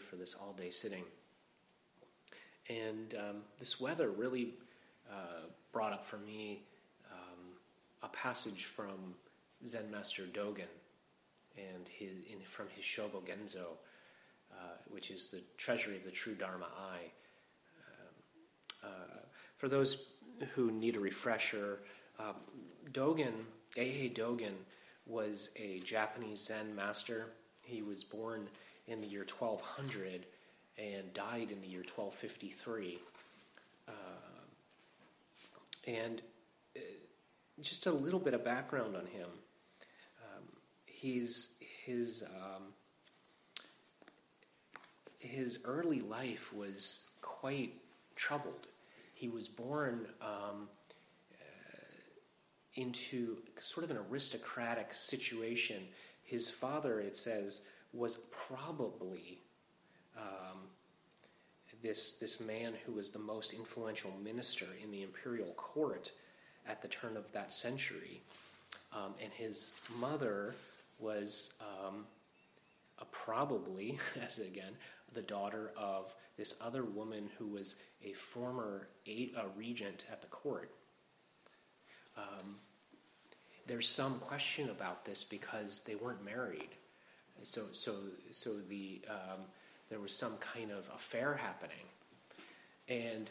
for this all day sitting. And um, this weather really uh, brought up for me um, a passage from Zen Master Dogen and his, in, from his Shobo Genzo, uh, which is the treasury of the true Dharma eye. Um, uh, for those who need a refresher, um, Dogen, Eihei Dogen, was a Japanese Zen master. He was born in the year 1200 and died in the year 1253. Uh, and uh, just a little bit of background on him. Um, he's his um, his early life was quite troubled. He was born um, uh, into sort of an aristocratic situation. His father, it says, was probably um, this, this man who was the most influential minister in the imperial court at the turn of that century. Um, and his mother was um, probably, as again, the daughter of this other woman who was a former a, a regent at the court. Um, there's some question about this because they weren't married. So, so, so the um, there was some kind of affair happening, and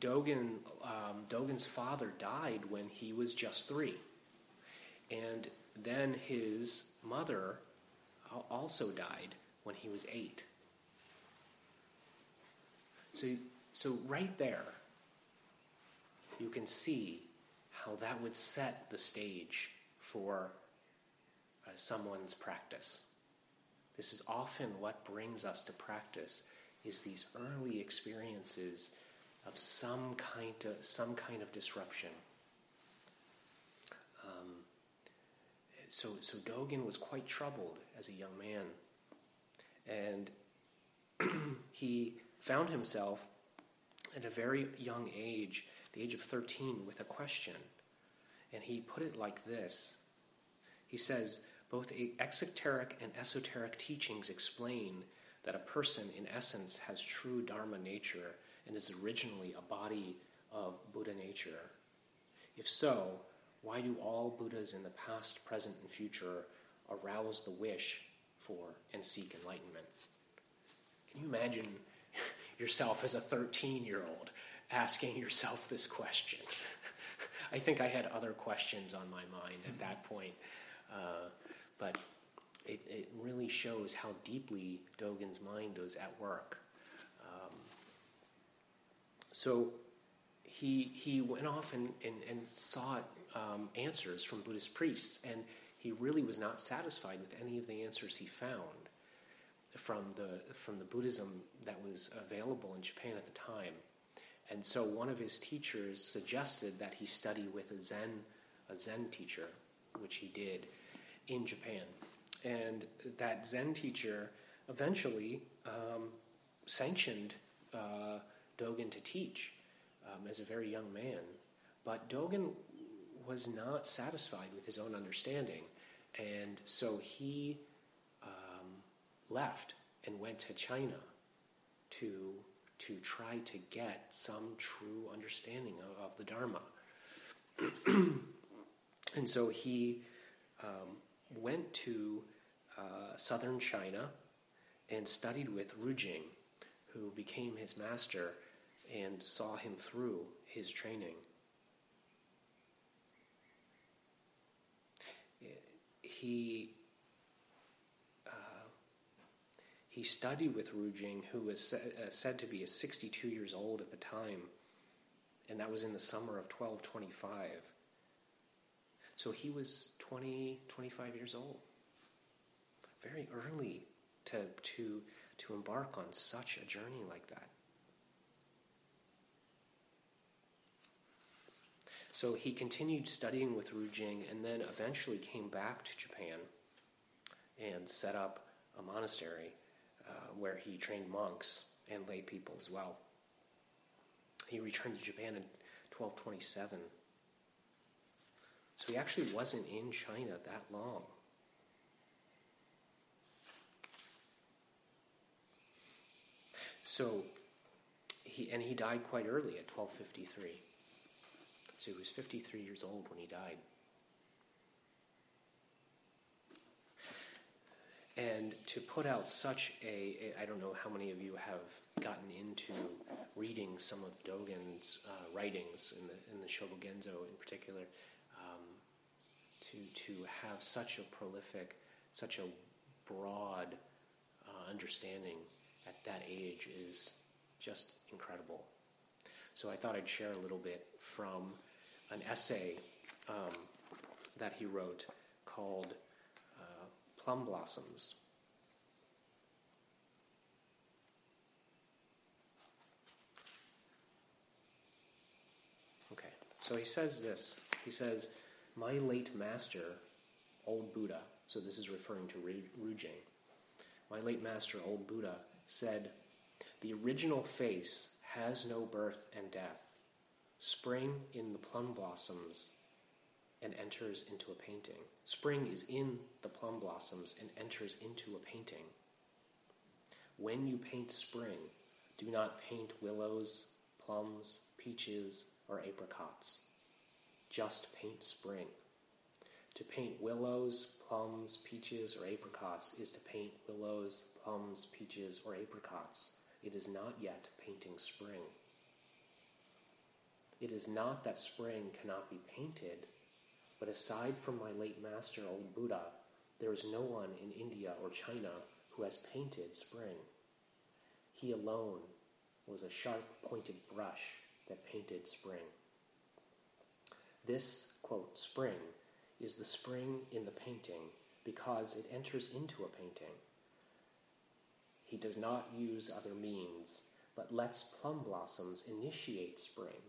Dogen um, Dogen's father died when he was just three, and then his mother also died when he was eight. So, so right there, you can see how that would set the stage for uh, someone's practice. This is often what brings us to practice is these early experiences of some kind of some kind of disruption. Um, so, so Dogen was quite troubled as a young man, and he found himself at a very young age, the age of 13, with a question. And he put it like this He says, Both exoteric and esoteric teachings explain that a person, in essence, has true Dharma nature and is originally a body of Buddha nature. If so, why do all Buddhas in the past, present, and future arouse the wish for and seek enlightenment? Can you imagine yourself as a 13 year old asking yourself this question. I think I had other questions on my mind at that point, uh, but it, it, really shows how deeply Dogen's mind was at work. Um, so he, he went off and, and, and sought um, answers from Buddhist priests, and he really was not satisfied with any of the answers he found from the from the Buddhism that was available in Japan at the time. And so one of his teachers suggested that he study with a Zen a Zen teacher, which he did in Japan. And that Zen teacher eventually um, sanctioned uh, Dogen to teach um, as a very young man. But Dogen was not satisfied with his own understanding. And so he left and went to China to, to try to get some true understanding of, of the Dharma. and so he um, went to uh, southern China and studied with Ru Jing, who became his master and saw him through his training. He he studied with Ru Jing, who was uh, said to be 62 years old at the time, and that was in the summer of 1225. So he was 20, 25 years old. Very early to, to, to embark on such a journey like that. So he continued studying with Ru Jing and then eventually came back to Japan and set up a monastery uh, where he trained monks and lay people as well. He returned to Japan in 1227. So he actually wasn't in China that long. So he and he died quite early at 1253. So he was 53 years old when he died. And to put out such a, a I don't know how many of you have gotten into reading some of Dogen's uh, writings in the in the Shobogenzo in particular, to to have such a prolific, such a broad uh, understanding at that age is just incredible. So I thought I'd share a little bit from an essay um, that he wrote called uh, Plum Blossoms. Okay, so he says this. He says, My late master, old Buddha, so this is referring to Rujing, my late master, old Buddha, said, The original face has no birth and death. Spring in the plum blossoms and enters into a painting. Spring is in the plum blossoms and enters into a painting. When you paint spring, do not paint willows, plums, peaches, or apricots. Just paint spring. To paint willows, plums, peaches, or apricots is to paint willows, plums, peaches, or apricots. It is not yet painting spring. It is not that spring cannot be painted, but aside from my late master, old Buddha, there is no one in India or China who has painted spring. He alone was a sharp pointed brush that painted spring. This, quote, spring is the spring in the painting because it enters into a painting. He does not use other means, but lets plum blossoms initiate spring.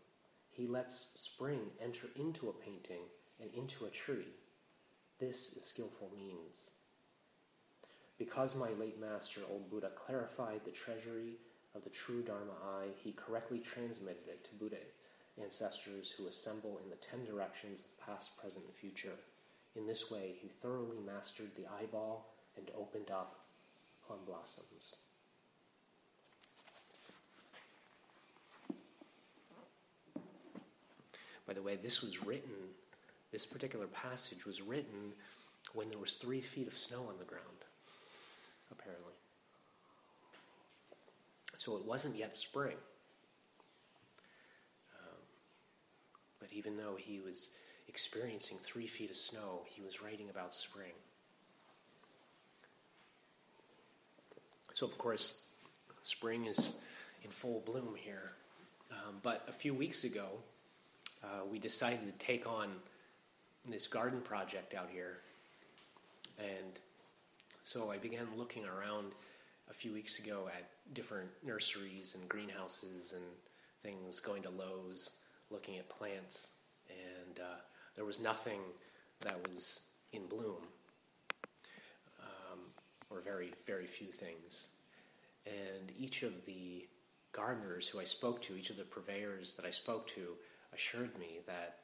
He lets spring enter into a painting and into a tree. This is skillful means. Because my late master, old Buddha, clarified the treasury of the true Dharma eye, he correctly transmitted it to Buddha ancestors who assemble in the ten directions of past, present, and future. In this way, he thoroughly mastered the eyeball and opened up plum blossoms. By the way, this was written, this particular passage was written when there was three feet of snow on the ground, apparently. So it wasn't yet spring. Um, but even though he was experiencing three feet of snow, he was writing about spring. So, of course, spring is in full bloom here. Um, but a few weeks ago, uh, we decided to take on this garden project out here. And so I began looking around a few weeks ago at different nurseries and greenhouses and things, going to Lowe's, looking at plants. And uh, there was nothing that was in bloom, um, or very, very few things. And each of the gardeners who I spoke to, each of the purveyors that I spoke to, assured me that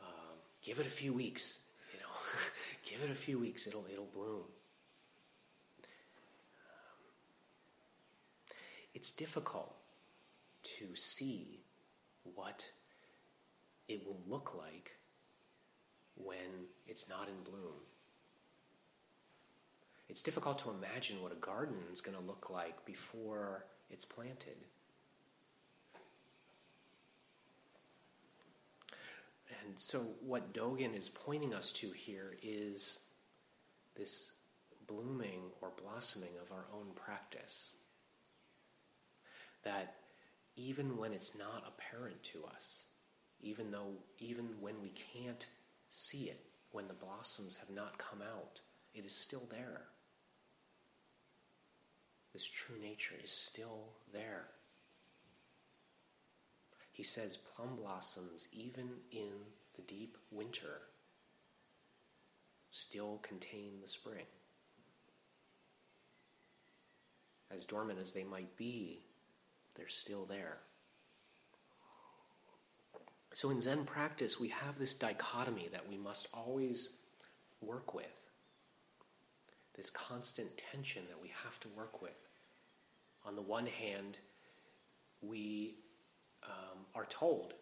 um, give it a few weeks, you know, give it a few weeks, it'll it'll bloom. Um, it's difficult to see what it will look like when it's not in bloom. It's difficult to imagine what a garden is going to look like before it's planted. And so, what Dogen is pointing us to here is this blooming or blossoming of our own practice. That even when it's not apparent to us, even though, even when we can't see it, when the blossoms have not come out, it is still there. This true nature is still there. He says plum blossoms, even in the deep winter, still contain the spring. As dormant as they might be, they're still there. So in Zen practice, we have this dichotomy that we must always work with, this constant tension that we have to work with. On the one hand, we um, are told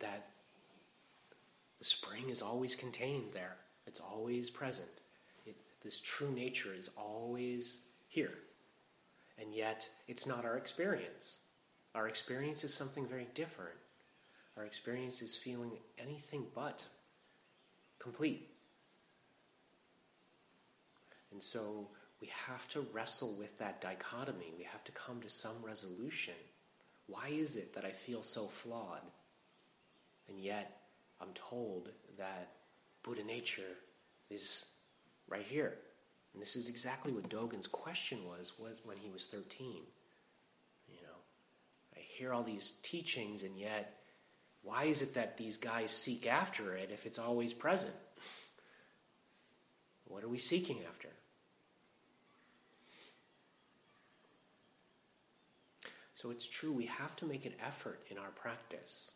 that the spring is always contained there, it's always present. It, this true nature is always here. And yet, it's not our experience. Our experience is something very different. Our experience is feeling anything but complete. And so we have to wrestle with that dichotomy. We have to come to some resolution. Why is it that I feel so flawed? And yet I'm told that Buddha nature is right here. And this is exactly what Dogen's question was, was when he was 13. You know, I hear all these teachings, and yet, why is it that these guys seek after it if it's always present? what are we seeking after? So it's true, we have to make an effort in our practice,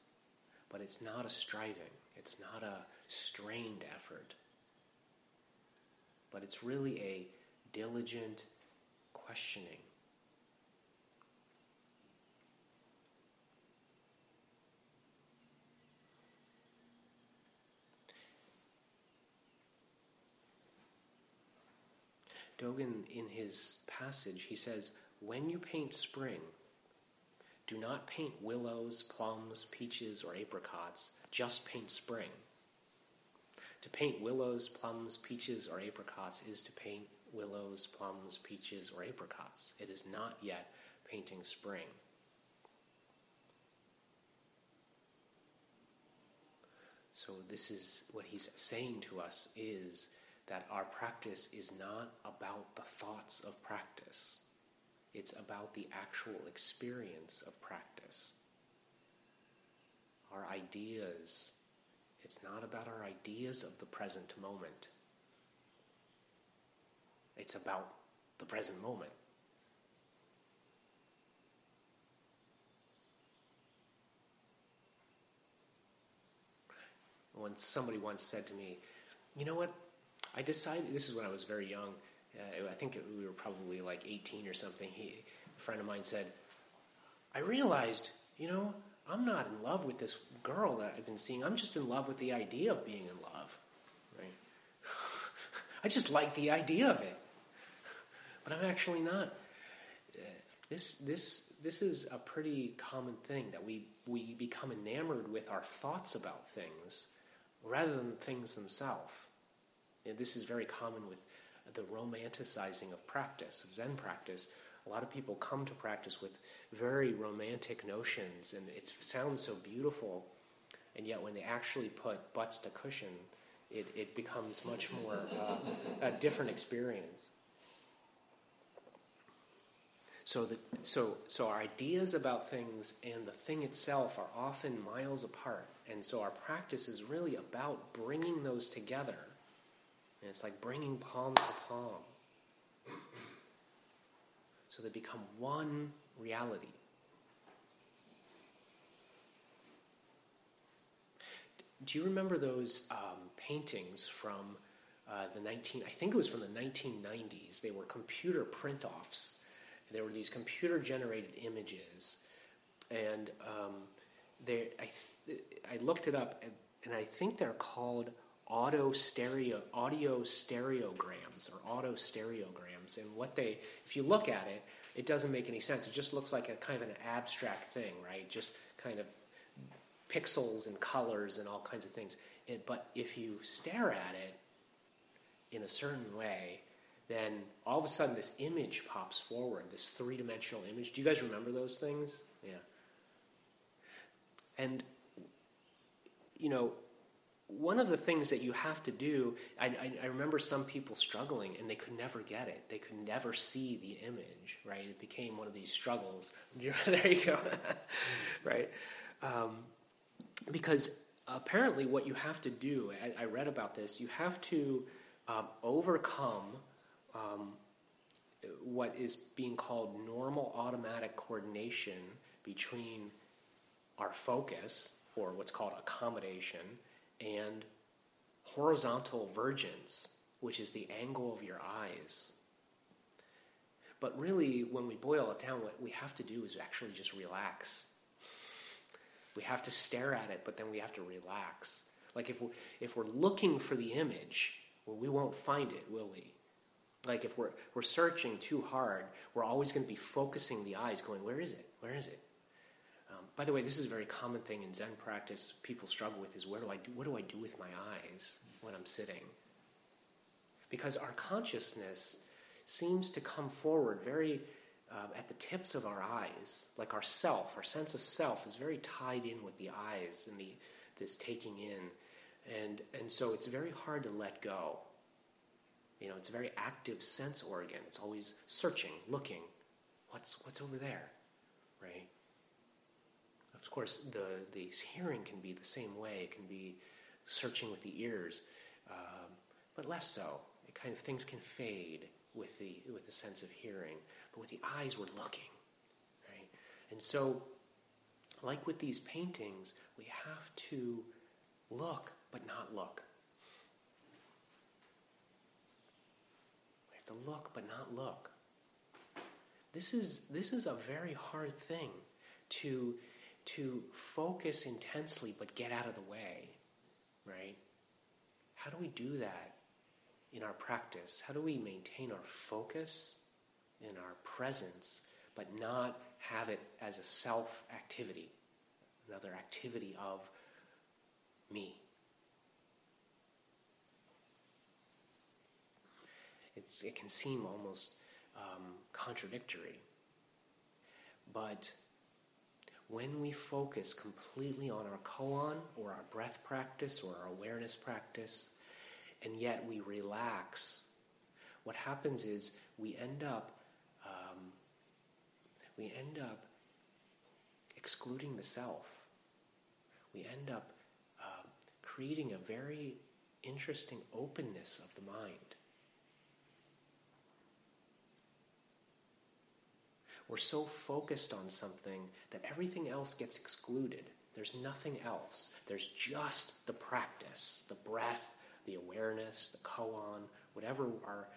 but it's not a striving, it's not a strained effort, but it's really a diligent questioning. Dogen, in his passage, he says, When you paint spring, do not paint willows, plums, peaches, or apricots, just paint spring. To paint willows, plums, peaches, or apricots is to paint willows, plums, peaches, or apricots. It is not yet painting spring. So this is what he's saying to us is that our practice is not about the thoughts of practice. It's about the actual experience of practice. Our ideas, it's not about our ideas of the present moment. It's about the present moment. When somebody once said to me, You know what? I decided, this is when I was very young, uh, I think it, we were probably like 18 or something. He, a friend of mine said, I realized, you know, I'm not in love with this girl that I've been seeing. I'm just in love with the idea of being in love. Right? I just like the idea of it. But I'm actually not. Uh, this, this, this is a pretty common thing that we, we become enamored with our thoughts about things rather than things themselves. This is very common with the romanticizing of practice, of Zen practice. A lot of people come to practice with very romantic notions, and it sounds so beautiful, and yet when they actually put butts to cushion, it, it becomes much more uh, a different experience. So, the, so, so our ideas about things and the thing itself are often miles apart, and so our practice is really about bringing those together and it's like bringing palm to palm. So they become one reality. Do you remember those um, paintings from uh, the 19, I think it was from the 1990s? They were computer print offs. There were these computer generated images. And um, I, I looked it up, and, and I think they're called auto stereo audio stereograms or auto stereograms. And what they if you look at it it doesn't make any sense. It just looks like a kind of an abstract thing right? Just kind of pixels and colors and all kinds of things. It, but if you stare at it in a certain way then all of a sudden this image pops forward this three-dimensional image. Do you guys remember those things? Yeah. And you know one of the things that you have to do, I, I, I, remember some people struggling and they could never get it. They could never see the image, right? It became one of these struggles. there you go, right? Um, because apparently, what you have to do, I, I read about this, you have to um, overcome um, what is being called normal automatic coordination between our focus, or what's called accommodation and horizontal vergence, which is the angle of your eyes. But really, when we boil it down, what we have to do is actually just relax. We have to stare at it, but then we have to relax. Like if we're, if we're looking for the image, well, we won't find it, will we? Like if we're, we're searching too hard, we're always going to be focusing the eyes, going, where is it? Where is it? By the way, this is a very common thing in Zen practice. People struggle with is where do I do? What do I do with my eyes when I'm sitting? Because our consciousness seems to come forward very uh, at the tips of our eyes, like our self, our sense of self is very tied in with the eyes and the this taking in, and and so it's very hard to let go. You know, it's a very active sense organ. It's always searching, looking, what's what's over there, right? Of course, the the hearing can be the same way. It can be searching with the ears, um, but less so. It kind of things can fade with the with the sense of hearing, but with the eyes we're looking, right? And so, like with these paintings, we have to look but not look. We have to look but not look. This is this is a very hard thing to to focus intensely but get out of the way, right? How do we do that in our practice? How do we maintain our focus and our presence, but not have it as a self activity, another activity of me? It's, it can seem almost um, contradictory, but when we focus completely on our koan or our breath practice or our awareness practice, and yet we relax, what happens is we end up um, we end up excluding the self. We end up uh, creating a very interesting openness of the mind. We're so focused on something that everything else gets excluded. There's nothing else. There's just the practice, the breath, the awareness, the koan, whatever our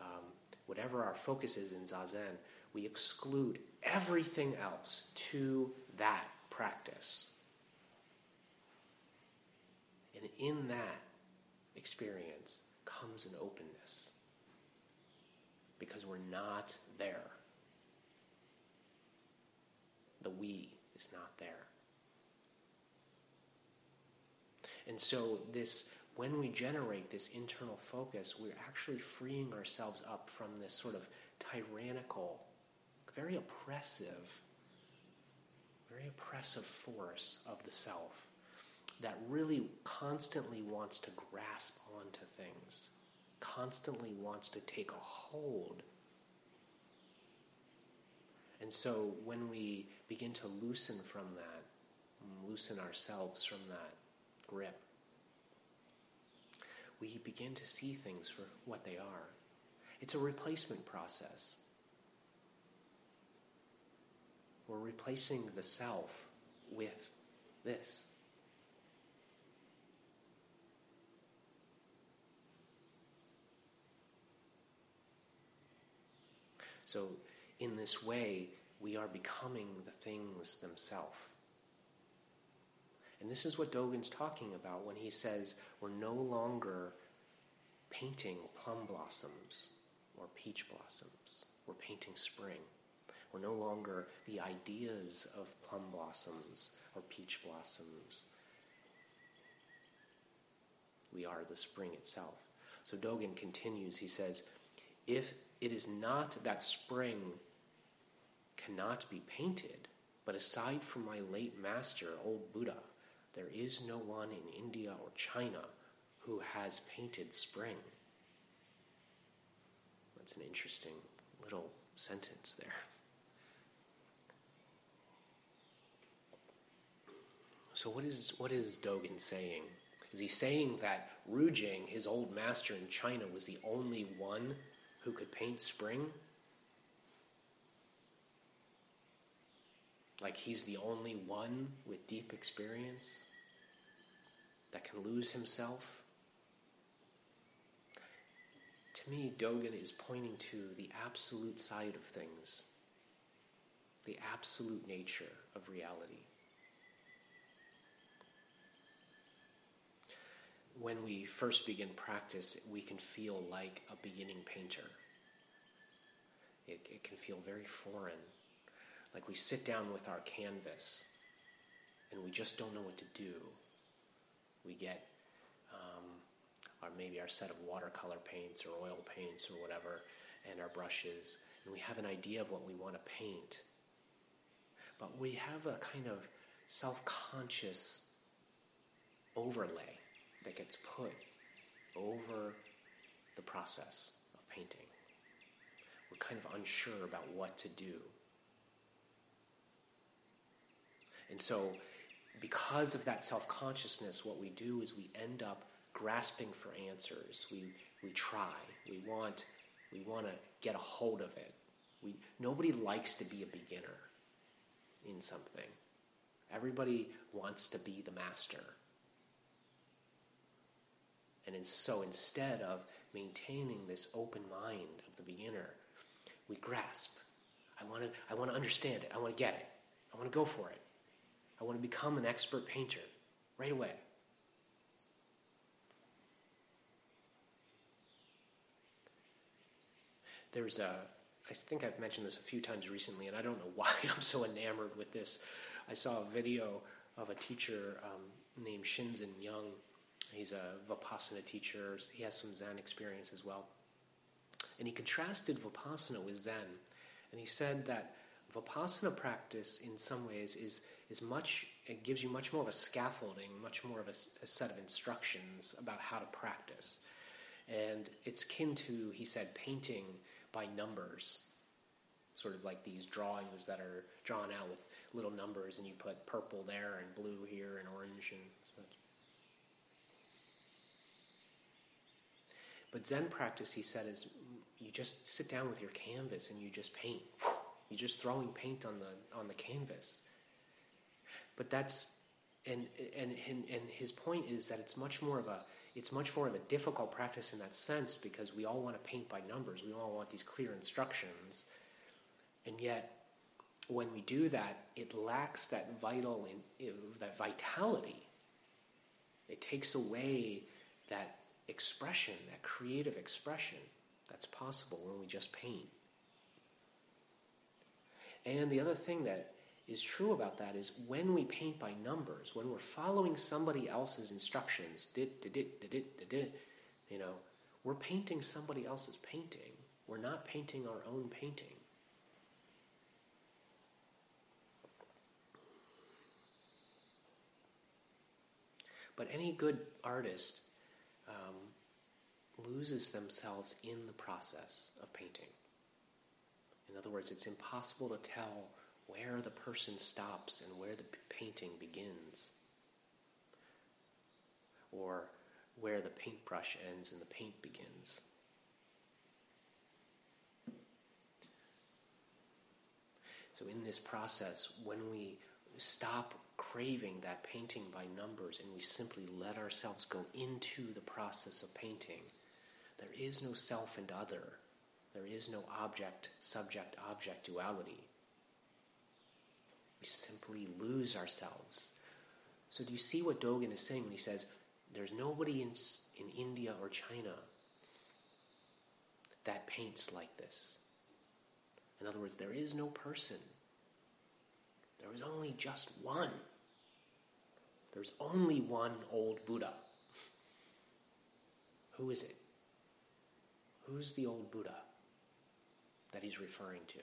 um, whatever our focus is in zazen, we exclude everything else to that practice. And in that experience comes an openness because we're not there. The we is not there. And so this when we generate this internal focus, we're actually freeing ourselves up from this sort of tyrannical, very oppressive, very oppressive force of the self that really constantly wants to grasp onto things, constantly wants to take a hold. And so when we begin to loosen from that, loosen ourselves from that grip, we begin to see things for what they are. It's a replacement process. We're replacing the self with this. So, in this way, we are becoming the things themselves. And this is what Dogen's talking about when he says we're no longer painting plum blossoms or peach blossoms. We're painting spring. We're no longer the ideas of plum blossoms or peach blossoms. We are the spring itself. So Dogen continues, he says, if it is not that spring cannot be painted, but aside from my late master, old Buddha, there is no one in India or China who has painted spring. That's an interesting little sentence there. So, what is, what is Dogen saying? Is he saying that Rujing, his old master in China, was the only one who could paint spring? Like he's the only one with deep experience? that can lose himself. to me, Dogen is pointing to the absolute side of things, the absolute nature of reality. When we first begin practice, we can feel like a beginning painter. It, it can feel very foreign, like we sit down with our canvas and we just don't know what to do. We get um, our maybe our set of watercolor paints or oil paints or whatever, and our brushes, and we have an idea of what we want to paint. But we have a kind of self-conscious overlay that gets put over the process of painting. We're kind of unsure about what to do. And so because of that self consciousness, what we do is we end up grasping for answers. We, we try. We want, we want to get a hold of it. We, nobody likes to be a beginner in something. Everybody wants to be the master. And so instead of maintaining this open mind of the beginner, we grasp. I want to I want to understand it. I want to get it. I want to go for it. I want to become an expert painter right away. There's a, I think I've mentioned this a few times recently, and I don't know why I'm so enamored with this. I saw a video of a teacher um, named Shinzen Young. He's a Vipassana teacher. He has some Zen experience as well. And he contrasted Vipassana with Zen. And he said that Vipassana practice, in some ways, is is much, it gives you much more of a scaffolding, much more of a, a set of instructions about how to practice. And it's kin to, he said, painting by numbers, sort of like these drawings that are drawn out with little numbers, and you put purple there and blue here and orange and such. But Zen practice, he said, is you just sit down with your canvas and you just paint. You're just throwing paint on the on the canvas. But that's and and and his point is that it's much more of a it's much more of a difficult practice in that sense because we all want to paint by numbers. We all want these clear instructions, and yet when we do that, it lacks that vital in, that vitality. It takes away that expression, that creative expression that's possible when we just paint. And the other thing that is true about that is when we paint by numbers, when we're following somebody else's instructions, dit, dit, dit, dit, dit, dit, you know, we're painting somebody else's painting. We're not painting our own painting. But any good artist um, loses themselves in the process of painting. In other words, it's impossible to tell where the person stops and where the painting begins, or where the paintbrush ends and the paint begins. So, in this process, when we stop craving that painting by numbers and we simply let ourselves go into the process of painting, there is no self and other. There is no object subject object duality we simply lose ourselves. So, do you see what Dogen is saying when he says, There's nobody in, in India or China that paints like this? In other words, there is no person. There is only just one. There's only one old Buddha. Who is it? Who's the old Buddha that he's referring to?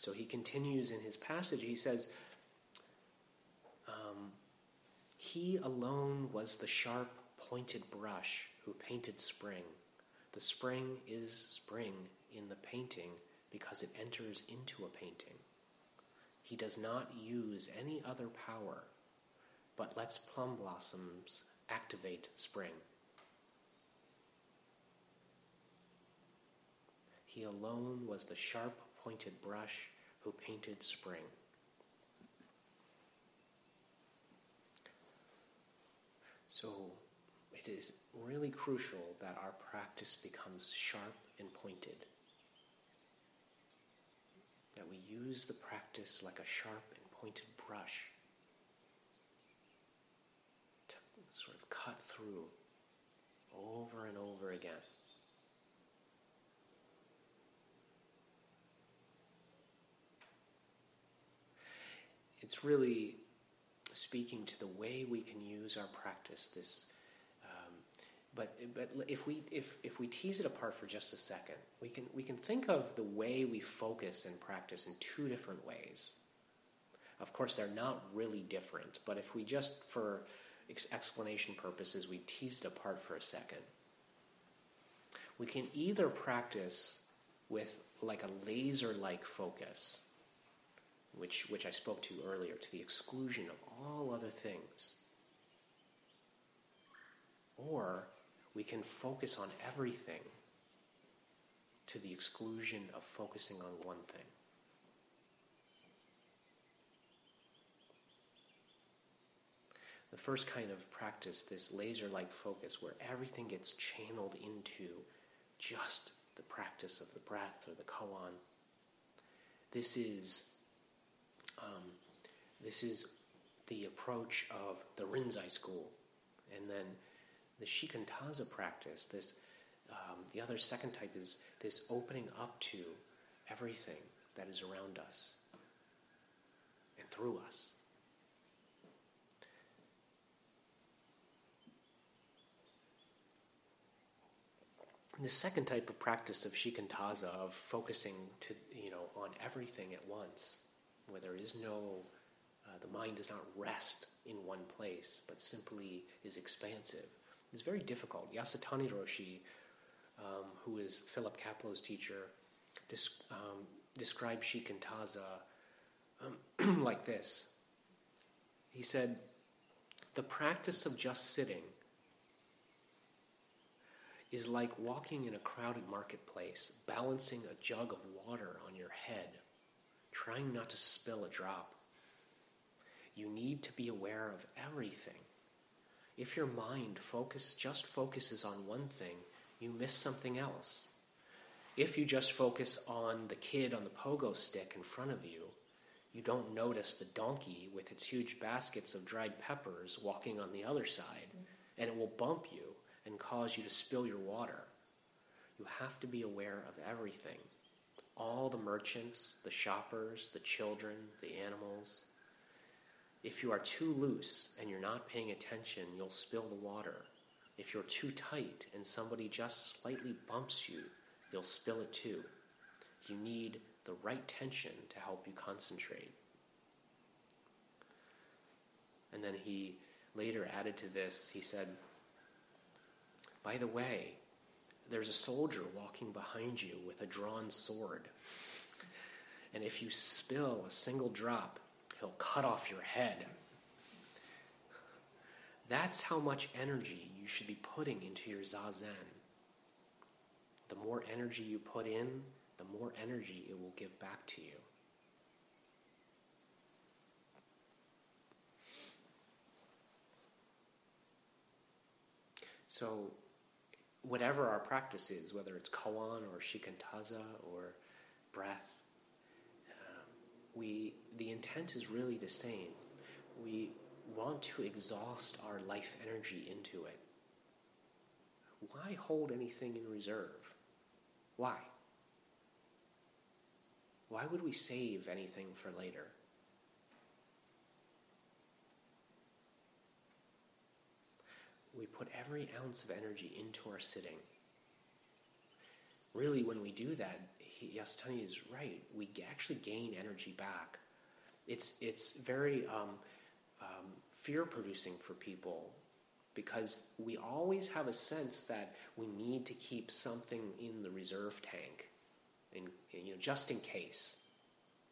So he continues in his passage, he says, um, He alone was the sharp, pointed brush who painted spring. The spring is spring in the painting because it enters into a painting. He does not use any other power, but lets plum blossoms activate spring. He alone was the sharp pointed brush who painted spring. So it is really crucial that our practice becomes sharp and pointed. That we use the practice like a sharp and pointed brush to sort of cut through over and over again. It's really speaking to the way we can use our practice. This, um, but but if we if if we tease it apart for just a second, we can we can think of the way we focus and practice in two different ways. Of course, they're not really different, but if we just for explanation purposes, we tease it apart for a second. We can either practice with like a laser like focus, which, which I spoke to earlier, to the exclusion of all other things. Or we can focus on everything to the exclusion of focusing on one thing. The first kind of practice, this laser like focus, where everything gets channeled into just the practice of the breath or the koan. This is um, this is the approach of the Rinzai school, and then the Shikantaza practice. This um, the other second type is this opening up to everything that is around us and through us. the second type of practice of shikantaza, of focusing to you know on everything at once, where there is no, uh, the mind does not rest in one place, but simply is expansive, is very difficult. Yasutani Roshi, um, who is Philip Kapleau's teacher, dis- um, described shikantaza um, like this. He said, "The practice of just sitting." is like walking in a crowded marketplace, balancing a jug of water on your head, trying not to spill a drop. You need to be aware of everything. If your mind focus just focuses on one thing, you miss something else. If you just focus on the kid on the pogo stick in front of you, you don't notice the donkey with its huge baskets of dried peppers walking on the other side, and it will bump you and cause you to spill your water. You have to be aware of everything all the merchants, the shoppers, the children, the animals. If you are too loose and you're not paying attention, you'll spill the water. If you're too tight and somebody just slightly bumps you, you'll spill it too. You need the right tension to help you concentrate. And then he later added to this, he said, by the way, there's a soldier walking behind you with a drawn sword. And if you spill a single drop, he'll cut off your head. That's how much energy you should be putting into your zazen. The more energy you put in, the more energy it will give back to you. So, whatever our practice is, whether it's koan or shikantaza or breath, uh, we the intent is really the same. We want to exhaust our life energy into it. Why hold anything in reserve? Why? Why would we save anything for later? We put every ounce of energy into our sitting. Really, when we do that, Yasutani is right. We actually gain energy back. It's, it's very um, um, fear producing for people because we always have a sense that we need to keep something in the reserve tank, in, you know, just in case,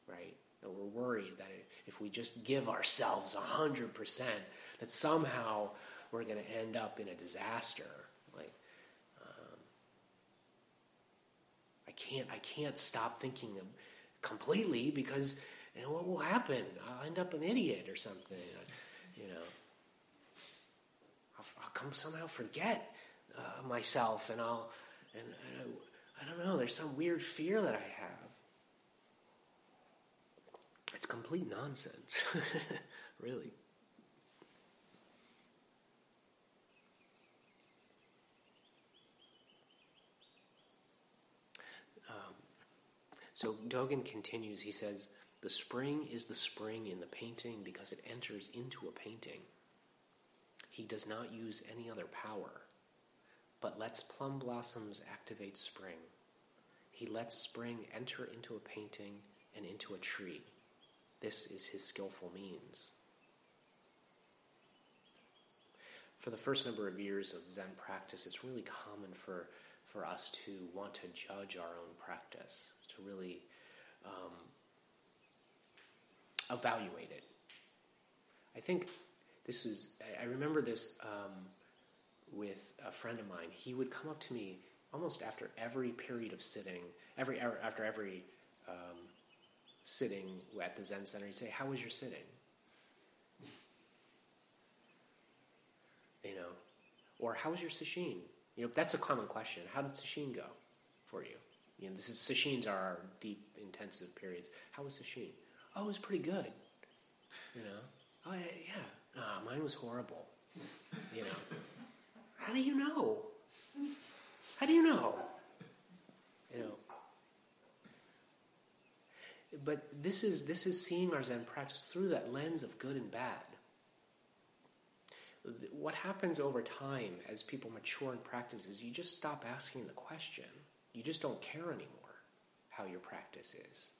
right? And we're worried that if we just give ourselves 100%, that somehow we're going to end up in a disaster. Like, um, I can't, I can't stop thinking completely because you know, what will happen? I'll end up an idiot or something. You know, I'll, come somehow forget uh, myself, and I'll, and, and I, I don't know. There's some weird fear that I have. It's complete nonsense, really. So Dogen continues. He says, "The spring is the spring in the painting because it enters into a painting. He does not use any other power, but lets plum blossoms activate spring. He lets spring enter into a painting and into a tree." This is his skillful means. For the first number of years of Zen practice, it's really common for, for us to want to judge our own practice, to really um, evaluate it. I think this is, I remember this um, with a friend of mine. He would come up to me almost after every period of sitting, every after every um, sitting at the Zen Center, he'd say, How was your sitting? You know, or how was your sesshin? You know, that's a common question. How did sesshin go for you? You know, this is sesshins are our deep, intensive periods. How was sesshin? Oh, it was pretty good. You know, oh yeah, yeah. mine was horrible. You know, how do you know? How do you know? You know, but this is, this is seeing our Zen practice through that lens of good and bad. What happens over time as people mature in practice is you just stop asking the question. You just don't care anymore how your practice is.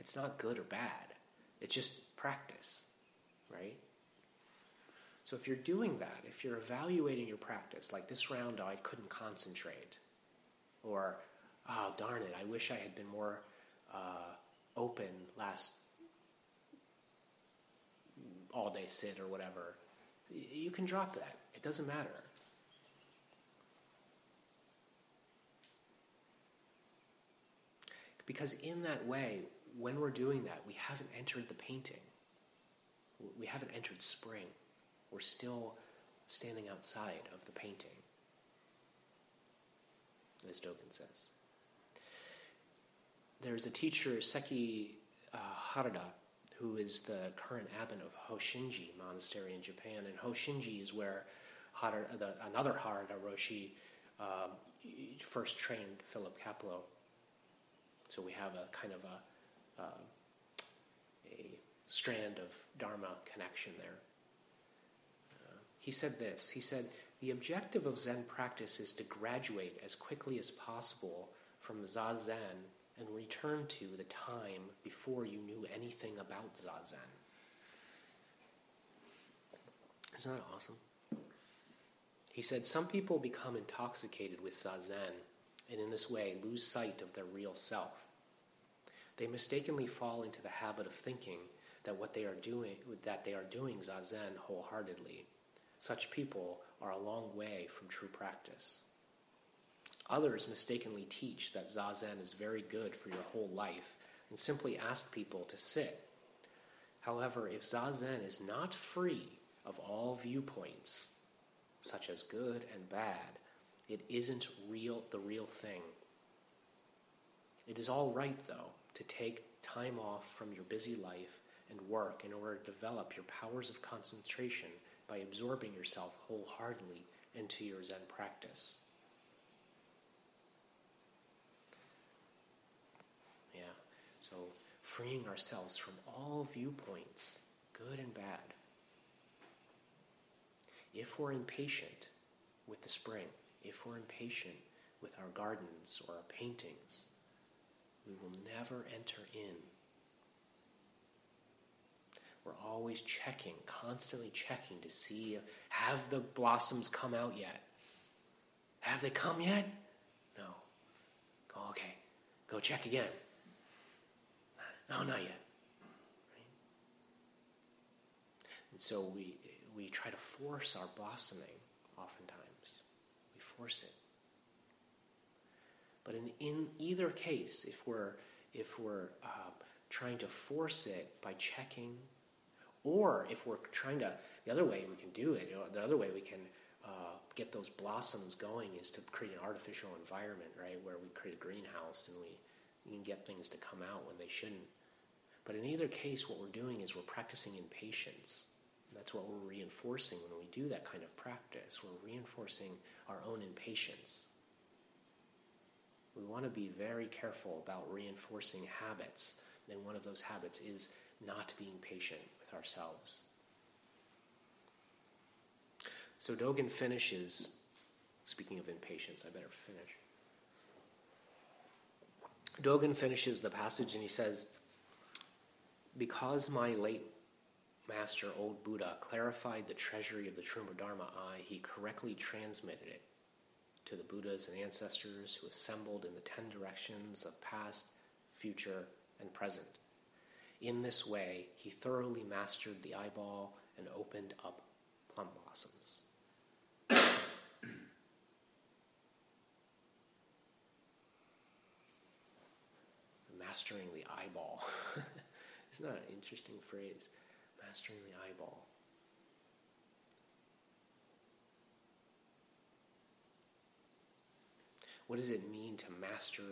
It's not good or bad, it's just practice, right? So if you're doing that, if you're evaluating your practice, like this round I couldn't concentrate, or, oh, darn it, I wish I had been more. Uh, open last all day sit or whatever, you can drop that. It doesn't matter. Because in that way, when we're doing that, we haven't entered the painting. We haven't entered spring. We're still standing outside of the painting, as Dogen says there's a teacher, Sekkei uh, Harada, who is the current abbot of Hosshinji Monastery in Japan. And Hosshinji is where Harada, the, another Harada Roshi uh, first trained Philip Kapleau. So we have a kind of a, uh, a strand of Dharma connection there. Uh, he said this He said, The objective of Zen practice is to graduate as quickly as possible from Zazen and return to the time before you knew anything about Zazen. Isn't that awesome? He said, Some people become intoxicated with Zazen and in this way lose sight of their real self. They mistakenly fall into the habit of thinking that what they are doing that they are doing Zazen wholeheartedly. Such people are a long way from true practice. Others mistakenly teach that zazen is very good for your whole life and simply ask people to sit. However, if zazen is not free of all viewpoints, such as good and bad, it isn't real the real thing. It is all right though to take time off from your busy life and work in order to develop your powers of concentration by absorbing yourself wholeheartedly into your Zen practice. Yeah, so freeing ourselves from all viewpoints, good and bad. If we're impatient with the spring, if we're impatient with our gardens or our paintings, we will never enter in. We're always checking, constantly checking to see have the blossoms come out yet? Have they come yet? No. Go, okay, go check again. No, not yet. Right? And so we, we try to force our blossoming force it. But in, in either case, if we're, if we're uh, trying to force it by checking, or if we're trying to, the other way we can do it, you know, the other way we can uh, get those blossoms going is to create an artificial environment, right, where we create a greenhouse and we, we can get things to come out when they shouldn't. But in either case, what we're doing is we're practicing in patience. That's what we're reinforcing when we do that kind of practice. We're reinforcing our own impatience. We want to be very careful about reinforcing habits. And one of those habits is not being patient with ourselves. So Dogen finishes, speaking of impatience, I better finish. Dogen finishes the passage and he says, Because my late master, old Buddha, clarified the treasury of the Dharma I, he correctly transmitted it to the Buddhas and ancestors who assembled in the ten directions of past, future, and present. In this way, he thoroughly mastered the eyeball and opened up plum blossoms. Mastering the eyeball. Isn't that an interesting phrase? Mastering the eyeball. What does it mean to master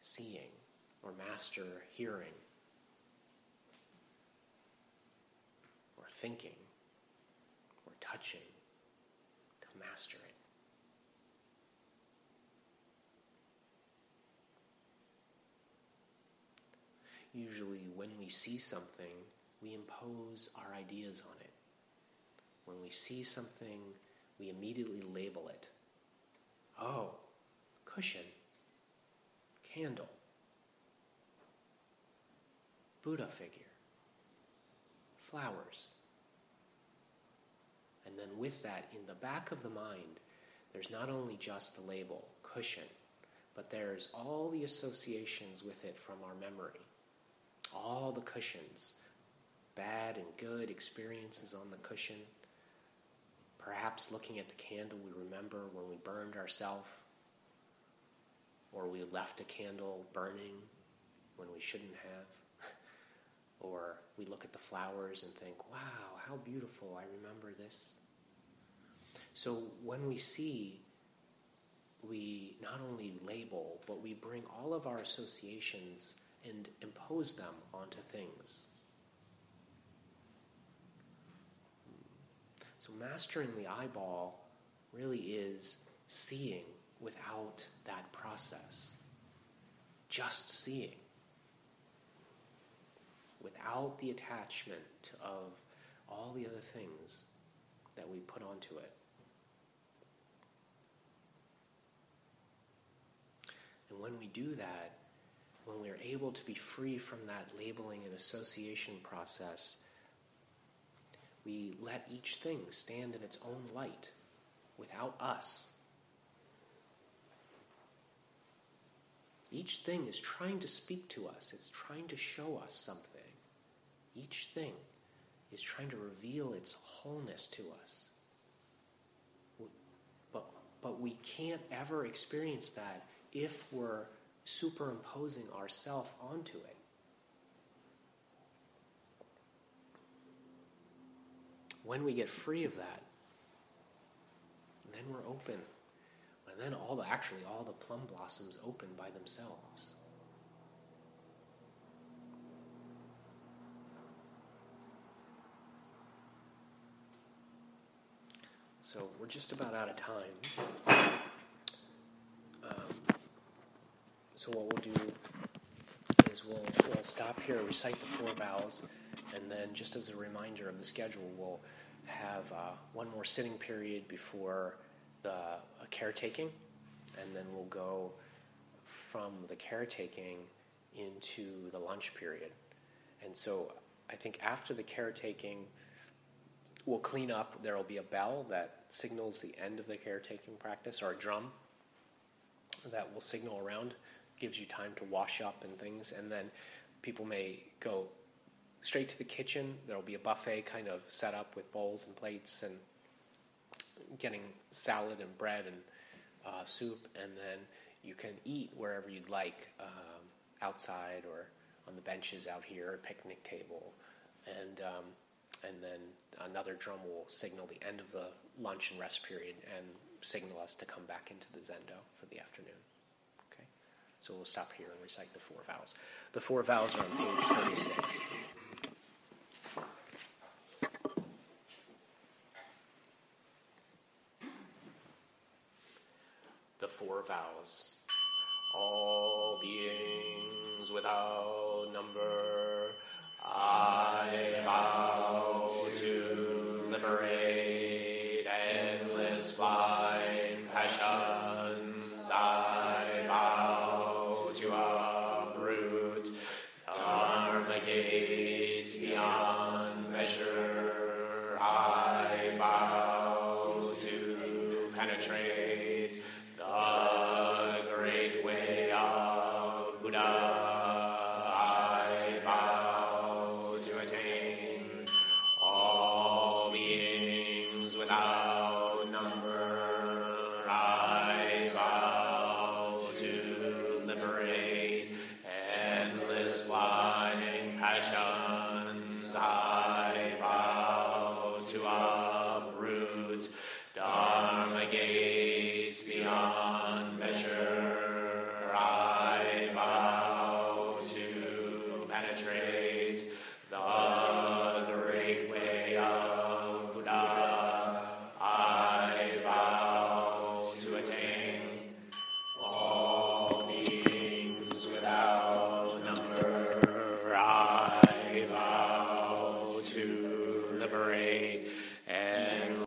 seeing or master hearing or thinking or touching? To master it. Usually, when we see something, we impose our ideas on it. When we see something, we immediately label it. Oh, cushion, candle, Buddha figure, flowers. And then with that, in the back of the mind, there's not only just the label, cushion, but there's all the associations with it from our memory. All the cushions, bad and good experiences on the cushion. Perhaps looking at the candle, we remember when we burned ourselves or we left a candle burning when we shouldn't have, or we look at the flowers and think, wow, how beautiful, I remember this. So when we see, we not only label, but we bring all of our associations and impose them onto things. So mastering the eyeball really is seeing without that process. Just seeing. Without the attachment of all the other things that we put onto it. And when we do that, when we're able to be free from that labeling and association process, we let each thing stand in its own light without us. Each thing is trying to speak to us, it's trying to show us something. Each thing is trying to reveal its wholeness to us. But, but we can't ever experience that if we're superimposing ourself onto it. When we get free of that, then we're open and then all the actually all the plum blossoms open by themselves. So we're just about out of time. Um, so what we'll do is we'll, we'll stop here, recite the four vows, and then just as a reminder of the schedule, we'll have uh, one more sitting period before the caretaking, and then we'll go from the caretaking into the lunch period. And so I think after the caretaking, we'll clean up. There will be a bell that signals the end of the caretaking practice, or a drum that will signal around, gives you time to wash up and things, and then people may go straight to the kitchen. There will be a buffet kind of set up with bowls and plates and getting salad and bread and uh, soup, and then you can eat wherever you'd like, um, outside or on the benches out here, a picnic table, and um, and then another drum will signal the end of the lunch and rest period and signal us to come back into the zendo for the afternoon. Okay, so we'll stop here and recite the four vows. The four vows are on page 36. Four vows. All beings without number, I.